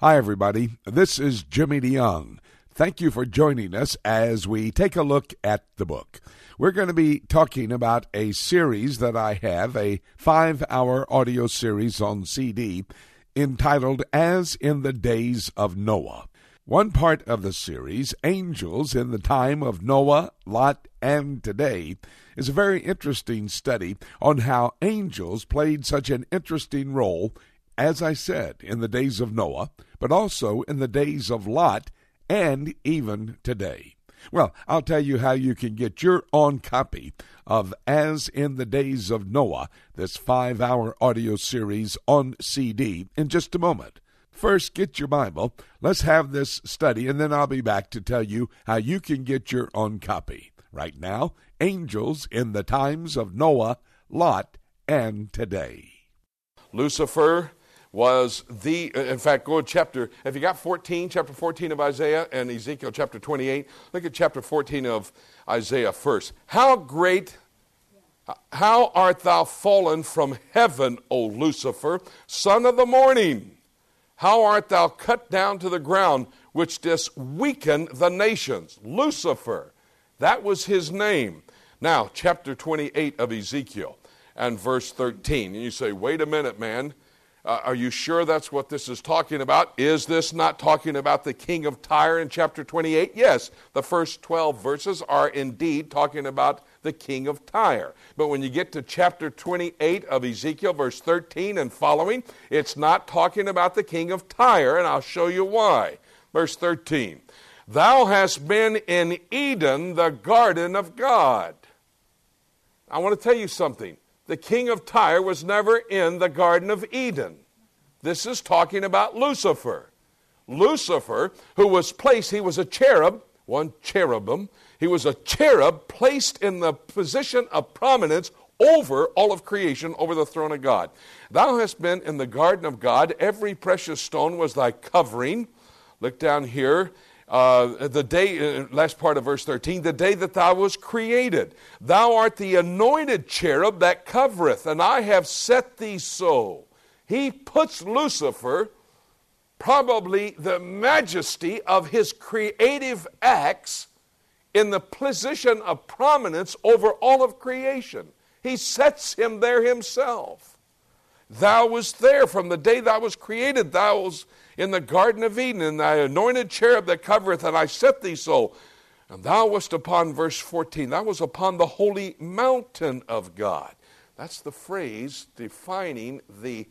Hi, everybody. This is Jimmy DeYoung. Thank you for joining us as we take a look at the book. We're going to be talking about a series that I have, a five hour audio series on CD entitled As in the Days of Noah. One part of the series, Angels in the Time of Noah, Lot, and Today, is a very interesting study on how angels played such an interesting role, as I said, in the days of Noah, but also in the days of Lot, and even today. Well, I'll tell you how you can get your own copy of As in the Days of Noah, this five hour audio series on CD, in just a moment. First, get your Bible. Let's have this study, and then I'll be back to tell you how you can get your own copy. Right now, Angels in the Times of Noah, Lot, and Today. Lucifer was the, uh, in fact, go to chapter, have you got 14, chapter 14 of Isaiah and Ezekiel chapter 28? Look at chapter 14 of Isaiah first. How great, how art thou fallen from heaven, O Lucifer, son of the morning? How art thou cut down to the ground, which didst weaken the nations? Lucifer, that was his name. Now, chapter 28 of Ezekiel and verse 13. And you say, wait a minute, man. Uh, are you sure that's what this is talking about? Is this not talking about the king of Tyre in chapter 28? Yes, the first 12 verses are indeed talking about the king of Tyre. But when you get to chapter 28 of Ezekiel, verse 13 and following, it's not talking about the king of Tyre, and I'll show you why. Verse 13 Thou hast been in Eden, the garden of God. I want to tell you something. The king of Tyre was never in the Garden of Eden. This is talking about Lucifer. Lucifer, who was placed, he was a cherub, one cherubim, he was a cherub placed in the position of prominence over all of creation, over the throne of God. Thou hast been in the garden of God. Every precious stone was thy covering. Look down here. Uh, the day, uh, last part of verse 13, the day that thou was created. Thou art the anointed cherub that covereth, and I have set thee so. He puts Lucifer, probably the majesty of his creative acts, in the position of prominence over all of creation. He sets him there himself. Thou was there from the day thou was created. Thou was in the Garden of Eden, and thy anointed cherub that covereth, and I set thee so. And thou wast upon, verse 14, thou was upon the holy mountain of God. That's the phrase defining the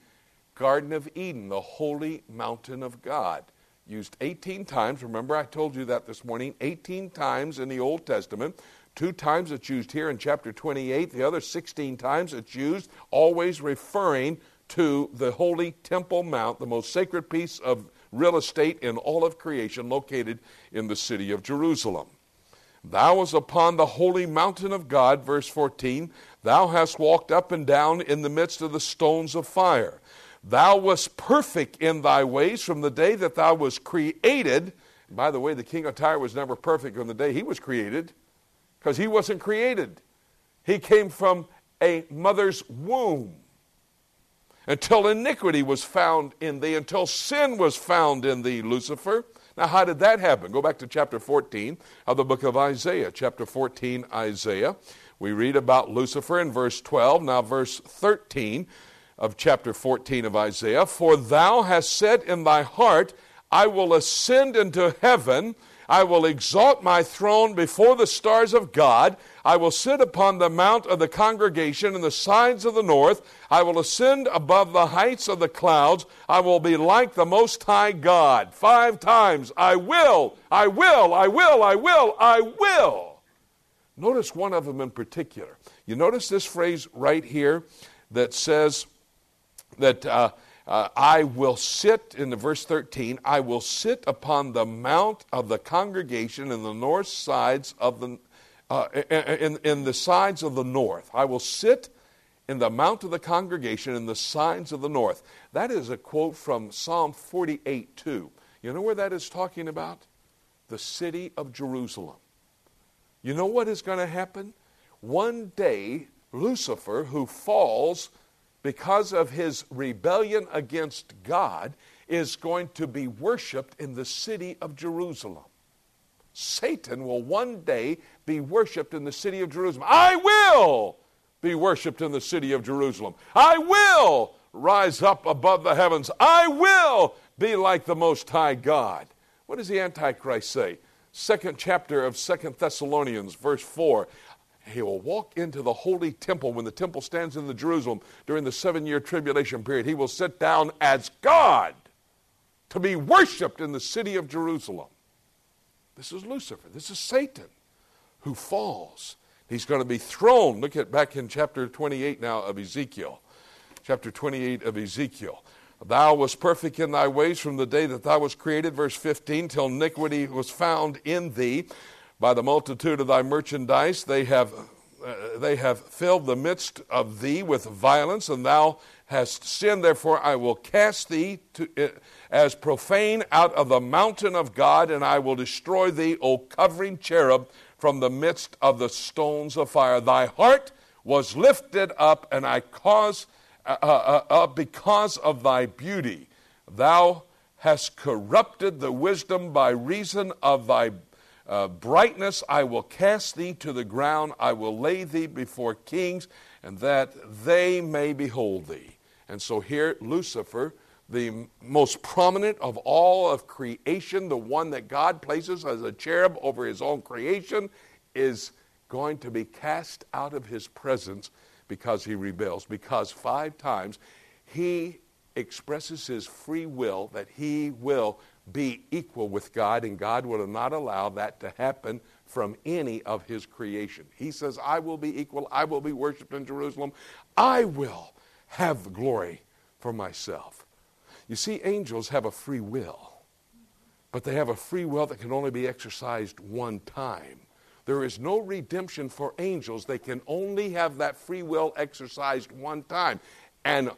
Garden of Eden, the holy mountain of God used 18 times. Remember, I told you that this morning 18 times in the Old Testament. Two times it's used here in chapter 28, the other 16 times it's used, always referring to the holy Temple Mount, the most sacred piece of real estate in all of creation, located in the city of Jerusalem. Thou was upon the holy mountain of God, verse 14. Thou hast walked up and down in the midst of the stones of fire. Thou wast perfect in thy ways from the day that thou was created. By the way, the king of Tyre was never perfect on the day he was created, because he wasn't created. He came from a mother's womb. Until iniquity was found in thee, until sin was found in thee, Lucifer. Now, how did that happen? Go back to chapter 14 of the book of Isaiah. Chapter 14, Isaiah. We read about Lucifer in verse 12. Now, verse 13 of chapter 14 of Isaiah For thou hast said in thy heart, I will ascend into heaven. I will exalt my throne before the stars of God. I will sit upon the mount of the congregation in the sides of the north. I will ascend above the heights of the clouds. I will be like the Most High God. Five times, I will, I will, I will, I will, I will. Notice one of them in particular. You notice this phrase right here that says, that uh, uh, I will sit, in the verse 13, I will sit upon the mount of the congregation in the north sides of the, uh, in, in the sides of the north. I will sit in the mount of the congregation in the sides of the north. That is a quote from Psalm 48 2. You know where that is talking about? The city of Jerusalem. You know what is going to happen? One day, Lucifer, who falls because of his rebellion against God, is going to be worshiped in the city of Jerusalem. Satan will one day be worshiped in the city of Jerusalem. I will be worshiped in the city of Jerusalem. I will rise up above the heavens. I will be like the Most High God. What does the Antichrist say? Second chapter of Second Thessalonians, verse 4. He will walk into the holy temple when the temple stands in the Jerusalem during the seven year tribulation period. He will sit down as God to be worshiped in the city of Jerusalem. This is Lucifer. This is Satan who falls. He's going to be thrown. Look at back in chapter 28 now of Ezekiel. Chapter 28 of Ezekiel. Thou wast perfect in thy ways from the day that thou wast created, verse 15, till iniquity was found in thee. By the multitude of thy merchandise, they have, uh, they have filled the midst of thee with violence, and thou hast sinned. Therefore, I will cast thee to, uh, as profane out of the mountain of God, and I will destroy thee, O covering cherub, from the midst of the stones of fire. Thy heart was lifted up, and I caused uh, uh, uh, uh, because of thy beauty. Thou hast corrupted the wisdom by reason of thy uh, brightness. I will cast thee to the ground. I will lay thee before kings, and that they may behold thee. And so here, Lucifer, the most prominent of all of creation, the one that God places as a cherub over his own creation, is going to be cast out of his presence because he rebels. Because five times he expresses his free will that he will be equal with God, and God will not allow that to happen from any of his creation. He says, I will be equal, I will be worshiped in Jerusalem, I will have glory for myself. You see, angels have a free will, but they have a free will that can only be exercised one time. There is no redemption for angels. They can only have that free will exercised one time. And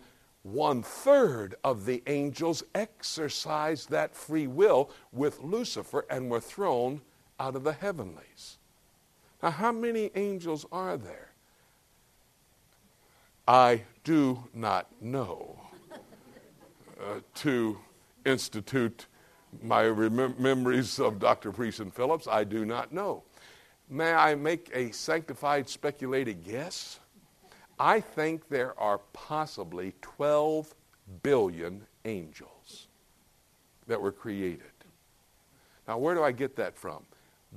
one third of the angels exercised that free will with Lucifer and were thrown out of the heavenlies. Now, how many angels are there? I do not know. Uh, to institute my memories of Dr. Priest and Phillips, I do not know. May I make a sanctified speculated guess? I think there are possibly 12 billion angels that were created. Now, where do I get that from?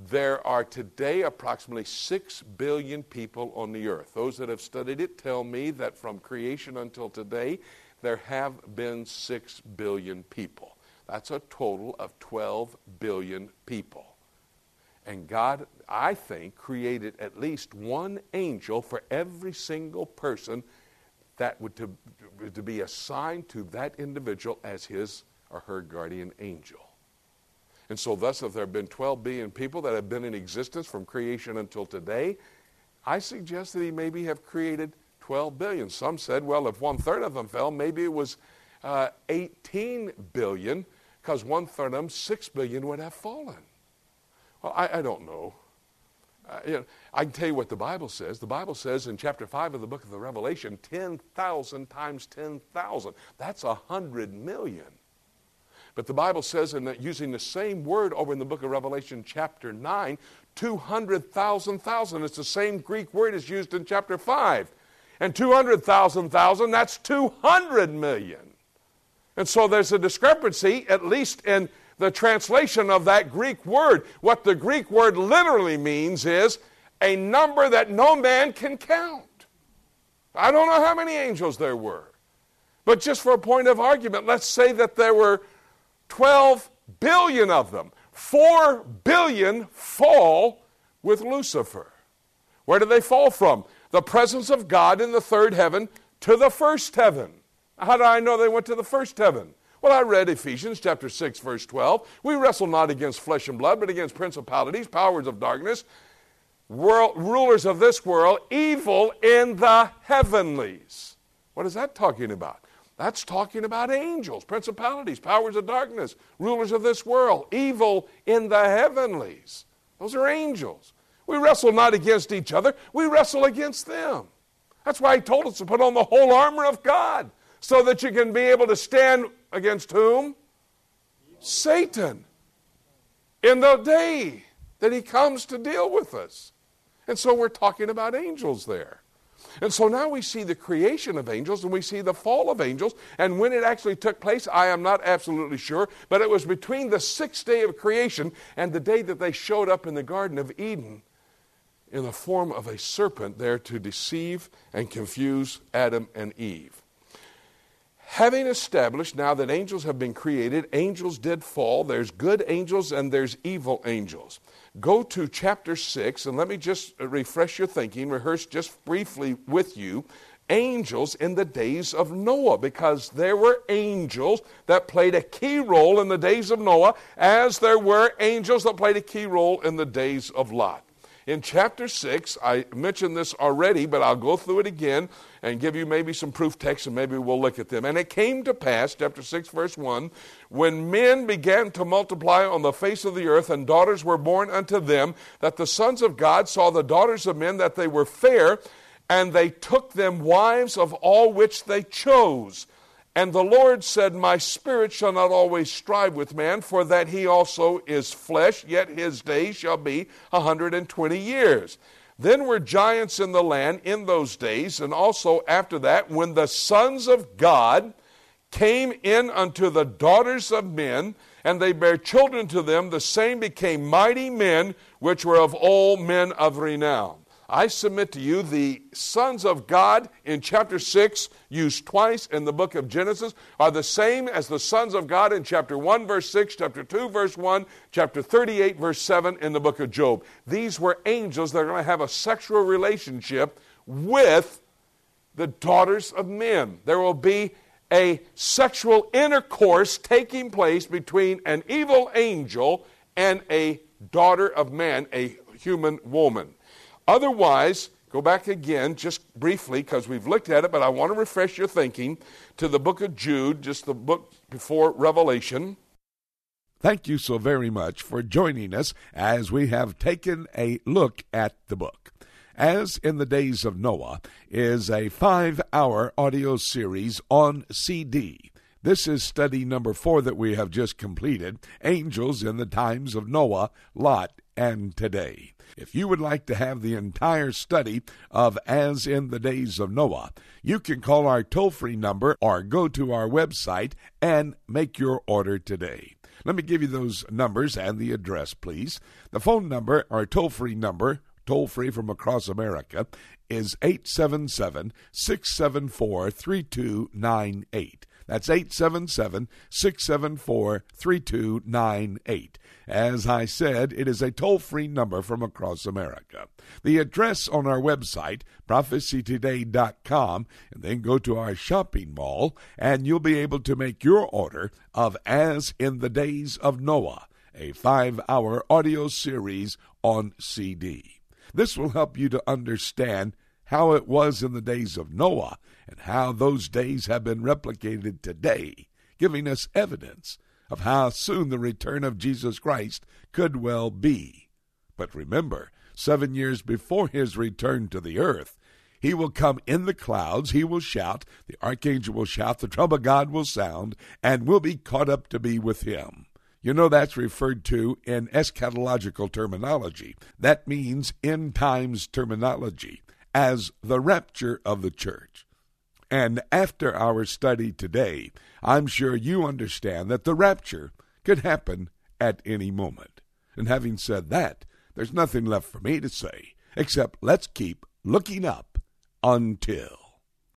There are today approximately 6 billion people on the earth. Those that have studied it tell me that from creation until today, there have been 6 billion people. That's a total of 12 billion people. And God, I think, created at least one angel for every single person that would to, to be assigned to that individual as his or her guardian angel. And so, thus, if there have been 12 billion people that have been in existence from creation until today, I suggest that he maybe have created 12 billion. Some said, well, if one third of them fell, maybe it was uh, 18 billion, because one third of them, 6 billion, would have fallen. Well, I, I don't know. Uh, you know. I can tell you what the Bible says. The Bible says in chapter 5 of the book of the Revelation 10,000 times 10,000. That's a 100 million. But the Bible says, in using the same word over in the book of Revelation, chapter 9, 200,000 thousand. It's the same Greek word as used in chapter 5. And 200,000 thousand, that's 200 million. And so there's a discrepancy, at least in the translation of that Greek word. What the Greek word literally means is a number that no man can count. I don't know how many angels there were. But just for a point of argument, let's say that there were 12 billion of them. 4 billion fall with Lucifer. Where do they fall from? The presence of God in the third heaven to the first heaven. How do I know they went to the first heaven? Well, I read Ephesians chapter 6, verse 12. We wrestle not against flesh and blood, but against principalities, powers of darkness, world, rulers of this world, evil in the heavenlies. What is that talking about? That's talking about angels, principalities, powers of darkness, rulers of this world, evil in the heavenlies. Those are angels. We wrestle not against each other, we wrestle against them. That's why he told us to put on the whole armor of God so that you can be able to stand against whom? Satan in the day that he comes to deal with us. And so we're talking about angels there. And so now we see the creation of angels and we see the fall of angels. And when it actually took place, I am not absolutely sure, but it was between the sixth day of creation and the day that they showed up in the Garden of Eden in the form of a serpent there to deceive and confuse Adam and Eve. Having established now that angels have been created, angels did fall. There's good angels and there's evil angels. Go to chapter 6 and let me just refresh your thinking, rehearse just briefly with you angels in the days of Noah because there were angels that played a key role in the days of Noah, as there were angels that played a key role in the days of Lot. In chapter 6, I mentioned this already, but I'll go through it again and give you maybe some proof texts and maybe we'll look at them. And it came to pass, chapter 6, verse 1, when men began to multiply on the face of the earth and daughters were born unto them, that the sons of God saw the daughters of men that they were fair, and they took them wives of all which they chose. And the Lord said, My spirit shall not always strive with man, for that he also is flesh, yet his days shall be a hundred and twenty years. Then were giants in the land in those days, and also after that, when the sons of God came in unto the daughters of men, and they bare children to them, the same became mighty men, which were of all men of renown. I submit to you the sons of God in chapter 6, used twice in the book of Genesis, are the same as the sons of God in chapter 1, verse 6, chapter 2, verse 1, chapter 38, verse 7 in the book of Job. These were angels that are going to have a sexual relationship with the daughters of men. There will be a sexual intercourse taking place between an evil angel and a daughter of man, a human woman. Otherwise, go back again just briefly because we've looked at it, but I want to refresh your thinking to the book of Jude, just the book before Revelation. Thank you so very much for joining us as we have taken a look at the book. As in the Days of Noah is a five hour audio series on CD. This is study number four that we have just completed Angels in the Times of Noah, Lot, and Today. If you would like to have the entire study of As in the Days of Noah, you can call our toll free number or go to our website and make your order today. Let me give you those numbers and the address, please. The phone number, our toll free number, toll free from across America, is 877 674 3298. That's 877 674 3298. As I said, it is a toll free number from across America. The address on our website, prophecytoday.com, and then go to our shopping mall, and you'll be able to make your order of As in the Days of Noah, a five hour audio series on CD. This will help you to understand how it was in the days of Noah and how those days have been replicated today, giving us evidence of how soon the return of Jesus Christ could well be. But remember, seven years before his return to the earth, he will come in the clouds, he will shout, the archangel will shout, the trumpet God will sound, and we will be caught up to be with him. You know that's referred to in eschatological terminology. That means end times terminology as the rapture of the church. And after our study today, I'm sure you understand that the rapture could happen at any moment. And having said that, there's nothing left for me to say except let's keep looking up until.